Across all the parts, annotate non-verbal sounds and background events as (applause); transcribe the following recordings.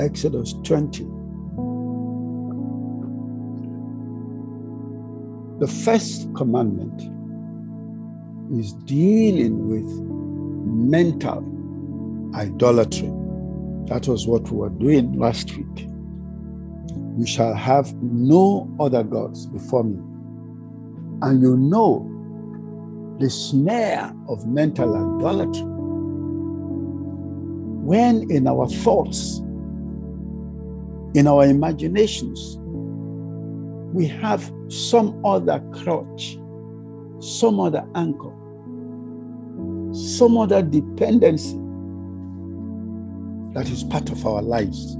Exodus 20. The first commandment is dealing with mental idolatry. That was what we were doing last week. You shall have no other gods before me. And you know the snare of mental idolatry. When in our thoughts, in our imaginations, we have some other crutch, some other anchor, some other dependency that is part of our lives.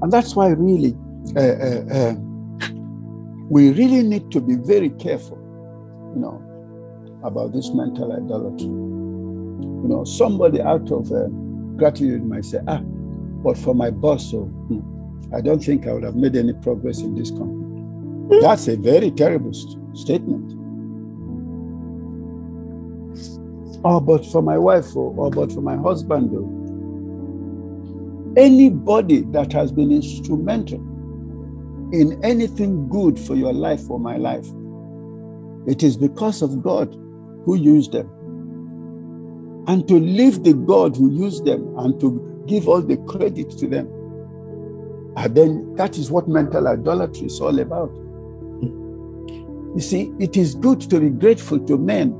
And that's why, really, uh, uh, uh, we really need to be very careful, you know, about this mental idolatry. You know, somebody out of uh, gratitude might say, ah, but for my boss, so hmm, I don't think I would have made any progress in this company. That's a very terrible st- statement. Oh, but for my wife, or, oh, but for my husband, though. Anybody that has been instrumental in anything good for your life or my life, it is because of God who used them. And to leave the God who used them and to give all the credit to them. And then that is what mental idolatry is all about. You see, it is good to be grateful to men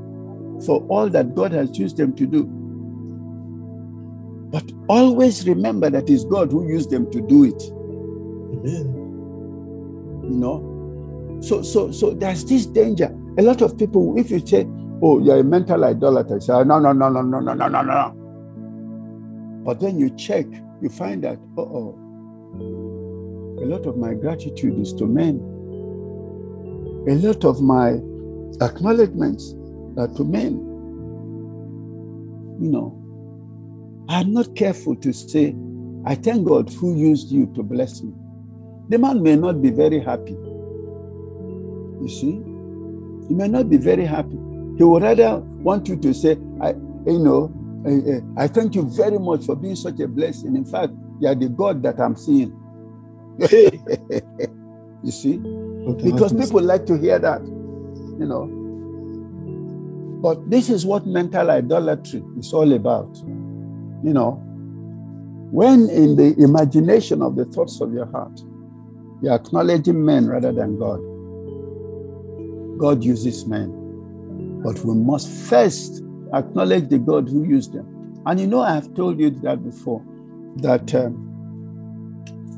for all that God has used them to do. But always remember that it's God who used them to do it. Amen. You know? So so so there's this danger. A lot of people, if you say, Oh, you're a mental idolater, say, no, no, no, no, no, no, no, no, no. But then you check, you find that, oh, a lot of my gratitude is to men a lot of my acknowledgments are to men. You know, I'm not careful to say, I thank God who used you to bless me. The man may not be very happy. You see, he may not be very happy. He would rather want you to say, I, you know, I, I thank you very much for being such a blessing. In fact, you are the God that I'm seeing. (laughs) you see? Because people like to hear that, you know. But this is what mental idolatry is all about. You know, when in the imagination of the thoughts of your heart, you're acknowledging men rather than God. God uses men. But we must first acknowledge the God who used them. And you know, I have told you that before, that um,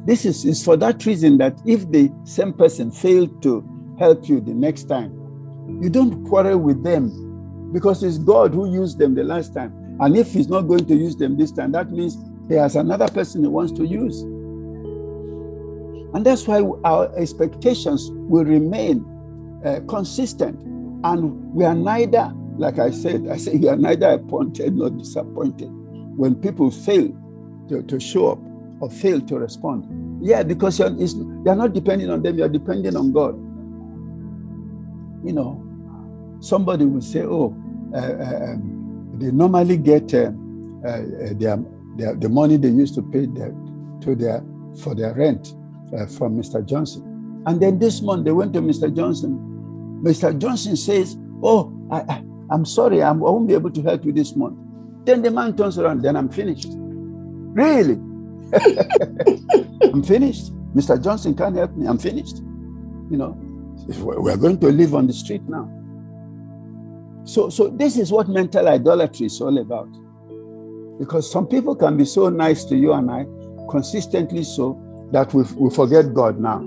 this is, is for that reason that if the same person failed to help you the next time, you don't quarrel with them because it's God who used them the last time. And if he's not going to use them this time, that means he has another person he wants to use. And that's why our expectations will remain uh, consistent. And we are neither, like I said, I say we are neither appointed nor disappointed when people fail to, to show up or fail to respond. Yeah, because you're, you're not depending on them, you're depending on God. You know, somebody will say, oh, uh, uh, um, they normally get uh, uh, uh their, their, the money they used to pay their, to their, for their rent from Mr. Johnson. And then this month they went to Mr. Johnson. Mr. Johnson says, oh, I, I, I'm sorry, I'm, I won't be able to help you this month. Then the man turns around, then I'm finished. Really? (laughs) I'm finished. Mr. Johnson can't help me. I'm finished. You know, we're going to live on the street now. So, so this is what mental idolatry is all about. Because some people can be so nice to you and I, consistently so, that we, we forget God now.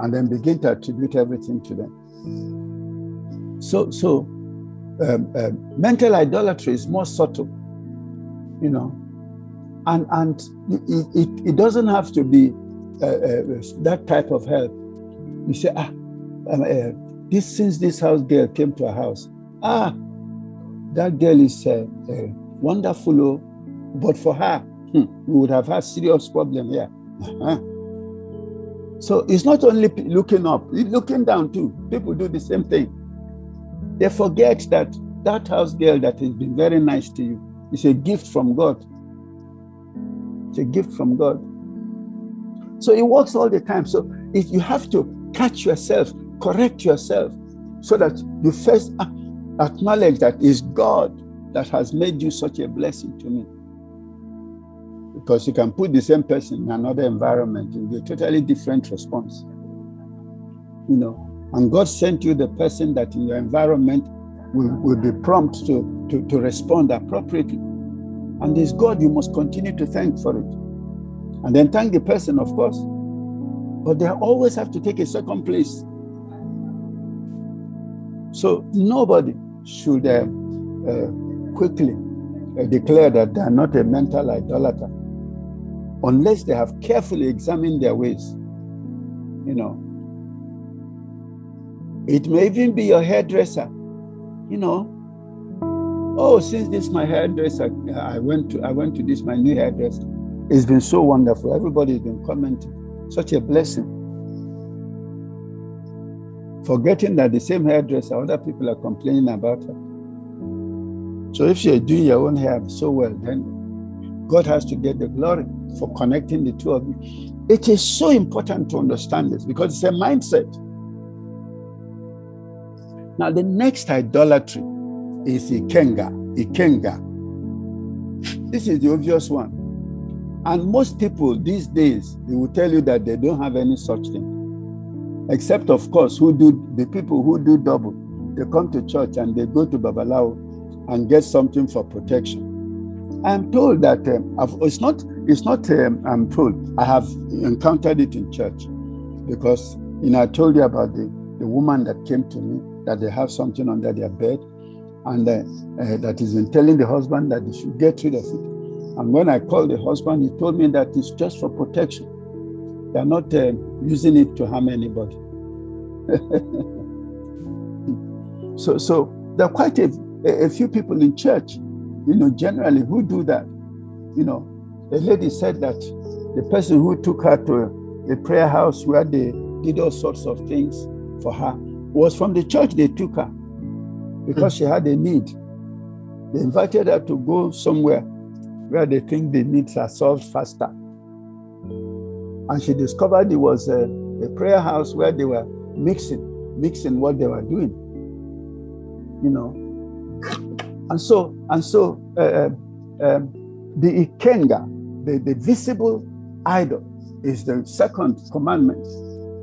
And then begin to attribute everything to them. So, so um, um, mental idolatry is more subtle. You know, and and it, it, it doesn't have to be uh, uh, that type of help. You say, ah, um, uh, this since this house girl came to our house, ah, that girl is uh, uh, wonderful, oh, but for her, hmm, we would have had serious problem here. Uh-huh. So it's not only looking up, looking down too. People do the same thing. They forget that that house girl that has been very nice to you is a gift from God It's a gift from God. So it works all the time. So if you have to catch yourself, correct yourself, so that you first acknowledge that it's God that has made you such a blessing to me. Because you can put the same person in another environment and get a totally different response. You know, and God sent you the person that in your environment will, will be prompt to, to, to respond appropriately. And this God you must continue to thank for it. And then thank the person, of course. But they always have to take a second place. So nobody should uh, uh, quickly uh, declare that they are not a mental idolater unless they have carefully examined their ways. You know, it may even be your hairdresser. You know, oh, since this my hairdresser, I went to I went to this my new hairdresser. It's been so wonderful. Everybody's been commenting. Such a blessing. Forgetting that the same hairdresser, other people are complaining about her. So if you're doing your own hair so well, then God has to get the glory for connecting the two of you. It is so important to understand this because it's a mindset. Now, the next idolatry is Ikenga. Ikenga. This is the obvious one. And most people these days, they will tell you that they don't have any such thing. Except, of course, who do the people who do double. They come to church and they go to Babalawo and get something for protection. I'm told that um, it's not, it's not, um, I'm told, I have encountered it in church because, you know, I told you about the, the woman that came to me that they have something under their bed and uh, uh, that is in telling the husband that they should get rid of it. And when I called the husband, he told me that it's just for protection. They are not uh, using it to harm anybody. (laughs) so, so there are quite a, a few people in church, you know, generally who do that. You know, a lady said that the person who took her to a prayer house where they did all sorts of things for her was from the church they took her because she had a need. They invited her to go somewhere where they think the needs are solved faster. And she discovered it was a, a prayer house where they were mixing, mixing what they were doing. You know. And so, and so uh, uh um, the Ikenga, the, the visible idol, is the second commandment.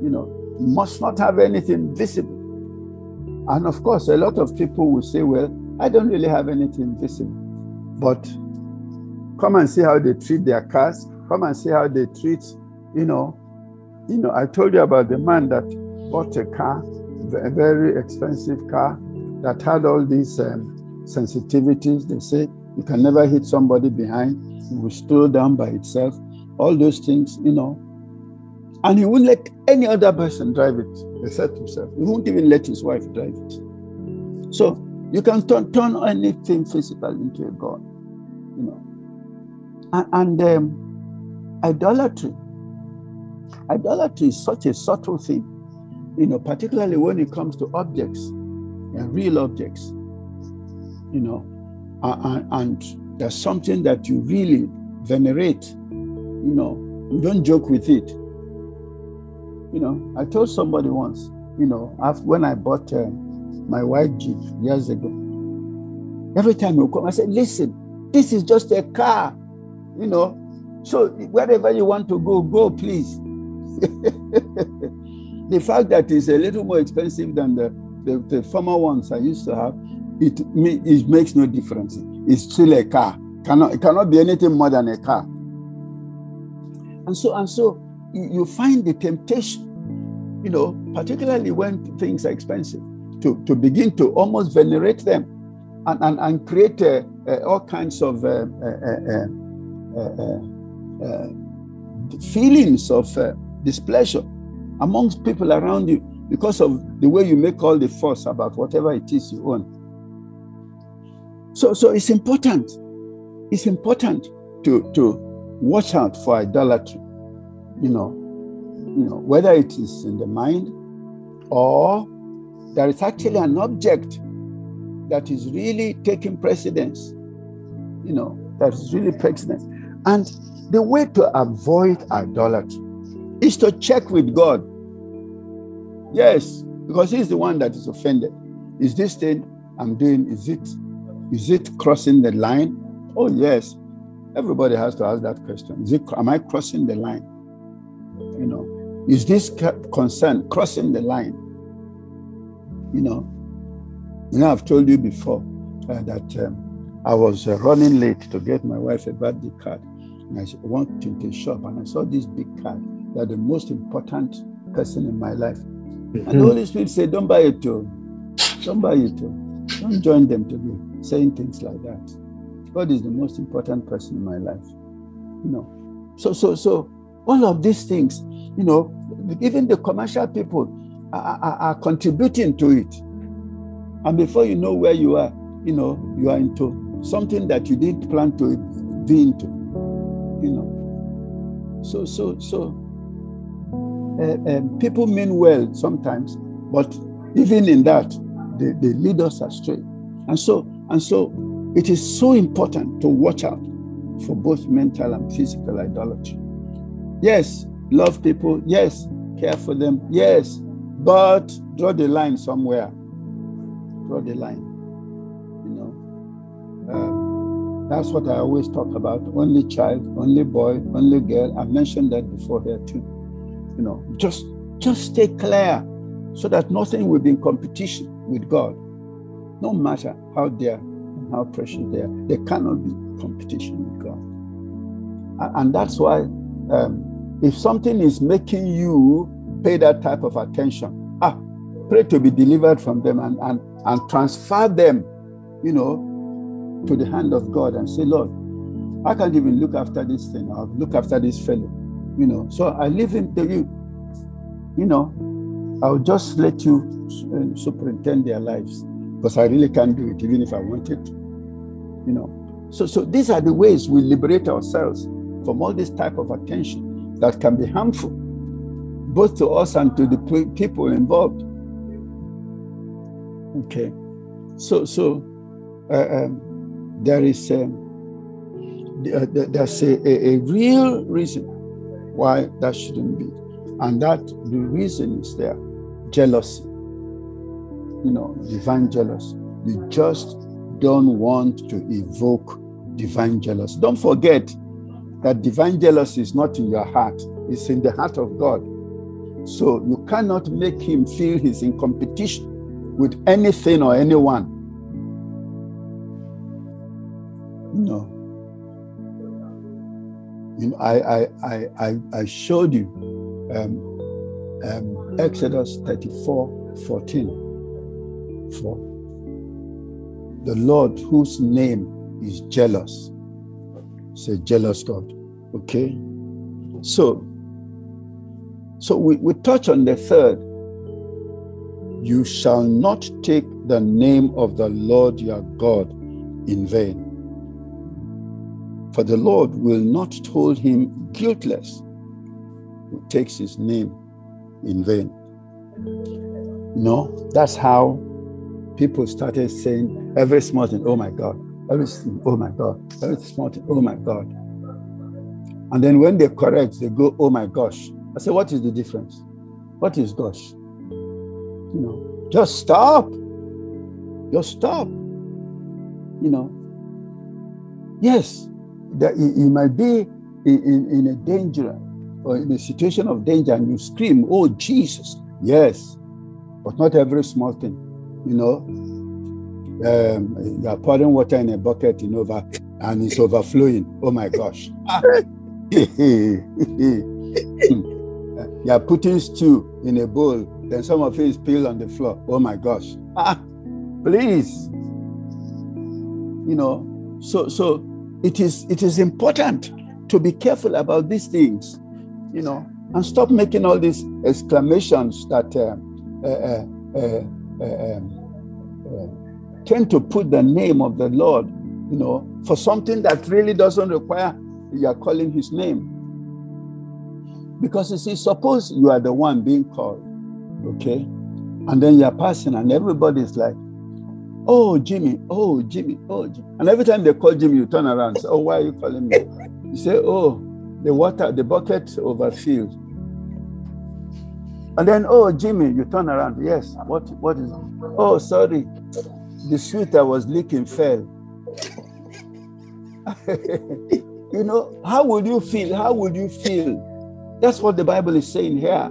You know, must not have anything visible. And of course, a lot of people will say, well, I don't really have anything visible. But come and see how they treat their cars. Come and see how they treat, you know. You know, I told you about the man that bought a car, a very expensive car, that had all these um, sensitivities. They say you can never hit somebody behind, it will slow down by itself. All those things, you know, and he won't let any other person drive it except himself. He won't even let his wife drive it. So you can turn, turn anything physical into a God, you know. And, and um, idolatry. Idolatry is such a subtle thing, you know, particularly when it comes to objects and real objects, you know. And, and there's something that you really venerate, you know, you don't joke with it you know, I told somebody once, you know, after, when I bought uh, my white Jeep years ago, every time you come, I said, listen, this is just a car, you know, so wherever you want to go, go, please. (laughs) the fact that it's a little more expensive than the, the, the former ones I used to have, it, it makes no difference. It's still a car. Cannot, it cannot be anything more than a car. And so, and so you find the temptation, you know, particularly when things are expensive, to, to begin to almost venerate them and, and, and create uh, uh, all kinds of uh, uh, uh, uh feelings of displeasure amongst people around you because of the way you make all the fuss about whatever it is you own. So, so it's important. It's important to, to watch out for idolatry you know, you know, whether it is in the mind or there is actually an object that is really taking precedence, you know, that is really precedence. And the way to avoid idolatry is to check with God. Yes, because He's the one that is offended. Is this thing I'm doing, is it is it crossing the line? Oh, yes. Everybody has to ask that question. Is it am I crossing the line? You know, is this concern crossing the line? You know, you know, I've told you before uh, that um, I was uh, running late to get my wife a birthday card. And I went into a shop and I saw this big card that the most important person in my life. Mm-hmm. And the Holy Spirit said, Don't buy it too. Don't buy it too. Don't join them to be saying things like that. God is the most important person in my life. You know. So so so all of these things, you know, even the commercial people are, are, are contributing to it. And before you know where you are, you know, you are into something that you didn't plan to be into. You know. So so so uh, um, people mean well sometimes, but even in that, they, they lead us astray. And so, and so it is so important to watch out for both mental and physical idolatry. Yes, love people. Yes, care for them. Yes, but draw the line somewhere. Draw the line. You know, um, that's what I always talk about. Only child, only boy, only girl. I've mentioned that before here too. You know, just just stay clear so that nothing will be in competition with God. No matter how dear and how precious they are, they cannot be competition with God. And that's why um, if something is making you pay that type of attention, ah, pray to be delivered from them and, and, and transfer them, you know, to the hand of God and say, Lord, I can't even look after this thing or look after this fellow, you know. So I leave him to you, you know. I'll just let you uh, superintend their lives because I really can't do it, even if I wanted. You know, so so these are the ways we liberate ourselves from all this type of attention that can be harmful, both to us and to the people involved. Okay, so so uh, um, there is a, uh, there's a, a, a real reason why that shouldn't be, and that the reason is there jealousy. You know, divine jealousy. You just don't want to evoke divine jealousy. Don't forget that divine jealousy is not in your heart, it's in the heart of God. So you cannot make him feel he's in competition with anything or anyone. No. You know, I, I, I, I showed you um, um, Exodus 34 14. For the Lord, whose name is jealous, is a jealous God. Okay? So, so we, we touch on the third. You shall not take the name of the Lord your God in vain. For the Lord will not hold him guiltless who takes his name in vain. No, that's how people started saying every small thing, oh my God, everything, oh my God, every small thing, oh my God. And then when they correct, they go, oh my gosh. I say, what is the difference? What is gosh? You know, just stop. Just stop. You know, yes, that you might be in, in, in a danger or in a situation of danger and you scream, Oh, Jesus, yes, but not every small thing, you know. Um, you are pouring water in a bucket in over and it's overflowing. Oh my gosh. (laughs) you are putting stew in a bowl, then some of it is spilled on the floor. Oh my gosh. Please. You know, so so it is it is important to be careful about these things you know, and stop making all these exclamations that uh, uh, uh, um, tend to put the name of the Lord, you know, for something that really doesn't require you are calling his name. Because you see, suppose you are the one being called, okay? And then you're passing, and everybody's like, oh, Jimmy, oh, Jimmy, oh, Jimmy. And every time they call Jimmy, you turn around and say, oh, why are you calling me? You say, oh, the water, the bucket overfilled. And then, oh, Jimmy, you turn around. Yes, what, what is, oh, sorry, the sweet I was leaking fell. (laughs) you know, how would you feel? How would you feel? That's what the Bible is saying here.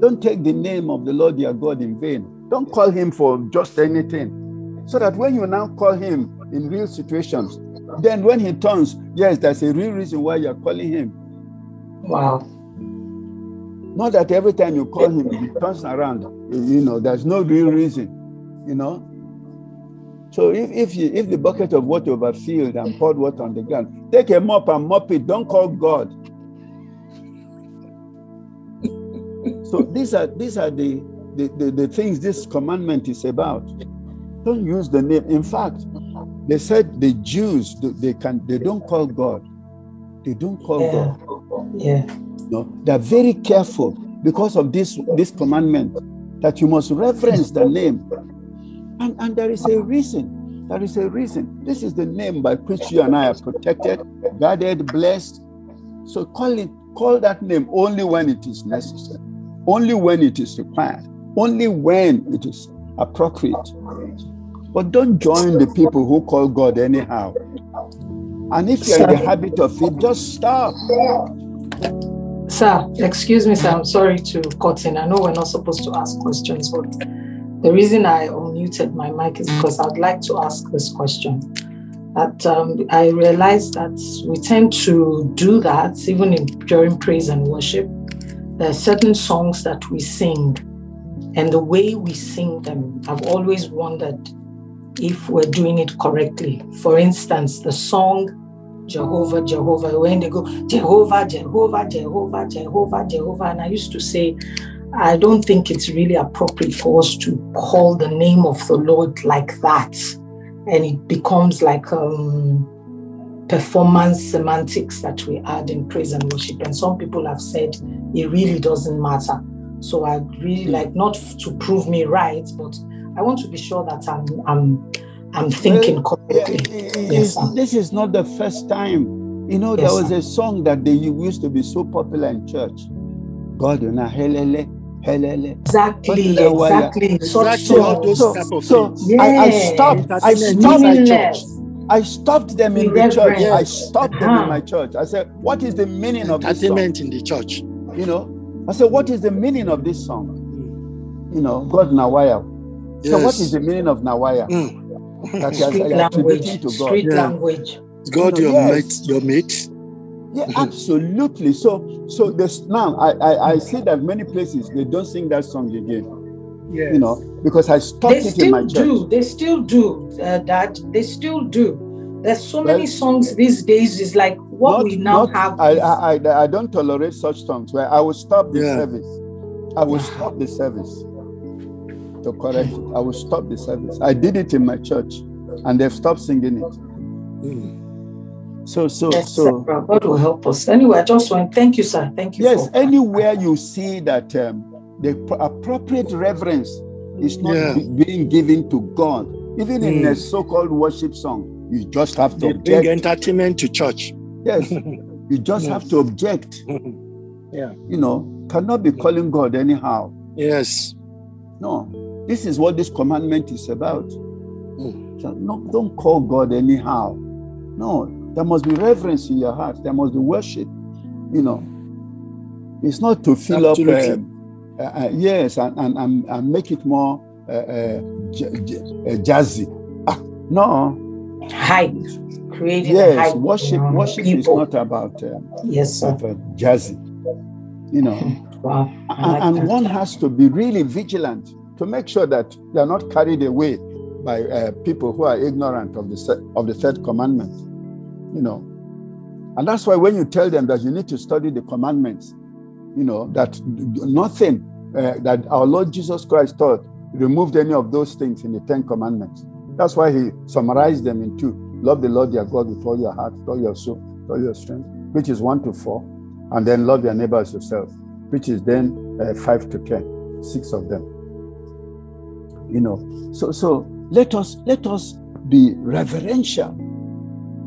Don't take the name of the Lord your God in vain. Don't call him for just anything. So that when you now call him in real situations, then when he turns, yes, there's a real reason why you're calling him. Wow. Not that every time you call him, he turns around. You know, there's no real reason. You know. So if if you, if the bucket of water overfilled and poured water on the ground, take a mop and mop it. Don't call God. so these are these are the the, the, the things this commandment is about. Don't use the name. In fact, they said the Jews they can they don't call God. They don't call Yeah. God. Yeah. No, they're very careful because of this this commandment that you must reverence the name. And, and there is a reason. There is a reason. This is the name by which you and I are protected, guarded, blessed. So call it, call that name only when it is necessary, only when it is required, only when it is appropriate. But don't join the people who call God anyhow. And if you're in the habit of it, just stop. Sir, excuse me, sir. I'm sorry to cut in. I know we're not supposed to ask questions, but the reason I unmuted my mic is because I'd like to ask this question. That um, I realize that we tend to do that even in, during praise and worship. There are certain songs that we sing, and the way we sing them, I've always wondered if we're doing it correctly. For instance, the song Jehovah, Jehovah, when they go, Jehovah, Jehovah, Jehovah, Jehovah, Jehovah. And I used to say, I don't think it's really appropriate for us to call the name of the Lord like that. And it becomes like um, performance semantics that we add in praise and worship. And some people have said it really doesn't matter. So I'd really like not to prove me right, but I want to be sure that I'm I'm I'm thinking correctly. Yes, this is not the first time. You know, Yes, there was sir. a song that they used to be so popular in church. God, you know, helele, helele. Exactly, What is the exactly. Such Exactly, all those So, type of so things. I, I Yeah. stopped. I Entertainment stopped. inside Meaningless. I stopped them in the church. Irreverent. I stopped them Uh-huh. in my church. I said, "What is the meaning of this song?" Entertainment in the church. You know, I said, "What is the meaning of this song?" You know, God Nawaya. So, what is the meaning of Nawaya? Mm. That you Street language. to God. Street Yeah. language. God, You know, your yes. mate, your mate. Yeah, Mhm. absolutely. So, so this now I, I I see that many places they don't sing that song again. Yes. You know, because I stopped They it in my still church. do. They still do uh, that. They still do. There's so many songs these days. Is like what Not- we now not- have. I, I, I I don't tolerate such songs where I will stop the Yeah. service. I will stop the service to correct it. I will stop the service. I did it in my church, and they've stopped singing it. Mm. So so Yes, so sir. God will help us. Anyway, I just want thank you, sir. Thank you. yes. for- Anywhere you see that um, the pro- appropriate reverence is not Yeah. be- being given to God, even in Mm. a so-called worship song, you just have to They bring entertainment to church. Yes, you (laughs) just Yeah. have to object. (laughs) yeah. You know, cannot be calling God anyhow. Yes. No, this is what this commandment is about. Mm. So no, don't call God anyhow. No, there must be reverence in your heart. There must be worship. You know, it's not to fill Absolutely. up. Um, uh, uh, yes, and, and, and, and make it more uh, uh, j- j- uh, jazzy. Ah, no, hype, creating yes, hype. worship. among Worship is not about uh, Yes, sir. of, uh, jazzy. You know, (laughs) Wow. I like and, and one has to be really vigilant to make sure that they are not carried away by uh, people who are ignorant of the se- of the third commandment you know. And that's why when you tell them that you need to study the commandments you know that nothing uh, that our lord jesus christ taught removed any of those things in the ten commandments. That's why he summarized them in two. Love the lord your god with all your heart with all your soul with all your strength which is one to four. And then love your neighbor as yourself which is then uh, five to ten six of them. You know so so let us let us be reverential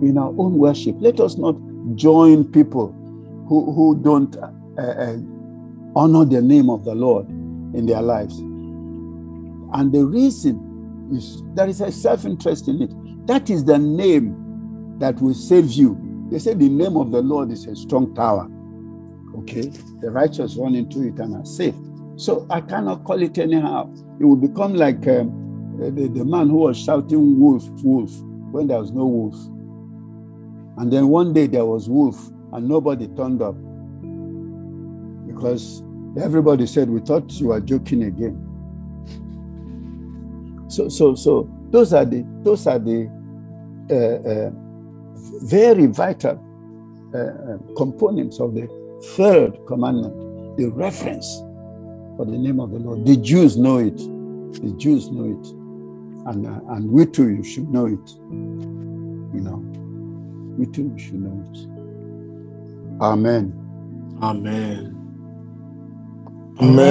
in our own worship let us not join people who, who don't uh, uh, honor the name of the Lord in their lives. And the reason is there is a self interest in it. That is the name that will save you. They say the name of the Lord is a strong tower. Okay, the righteous run into it and are safe. So I cannot call it anyhow. It will become like um, the, the man who was shouting wolf, wolf, when there was no wolf. And then one day there was wolf and nobody turned up because everybody said, We thought you were joking again. So, so, so those are the those are the uh, uh, very vital uh, uh components of the third commandment, the reference for the name of the Lord. The Jews know it. The Jews know it, and uh, and we too you should know it. You know, we too should know it. Amen. Amen. Amen.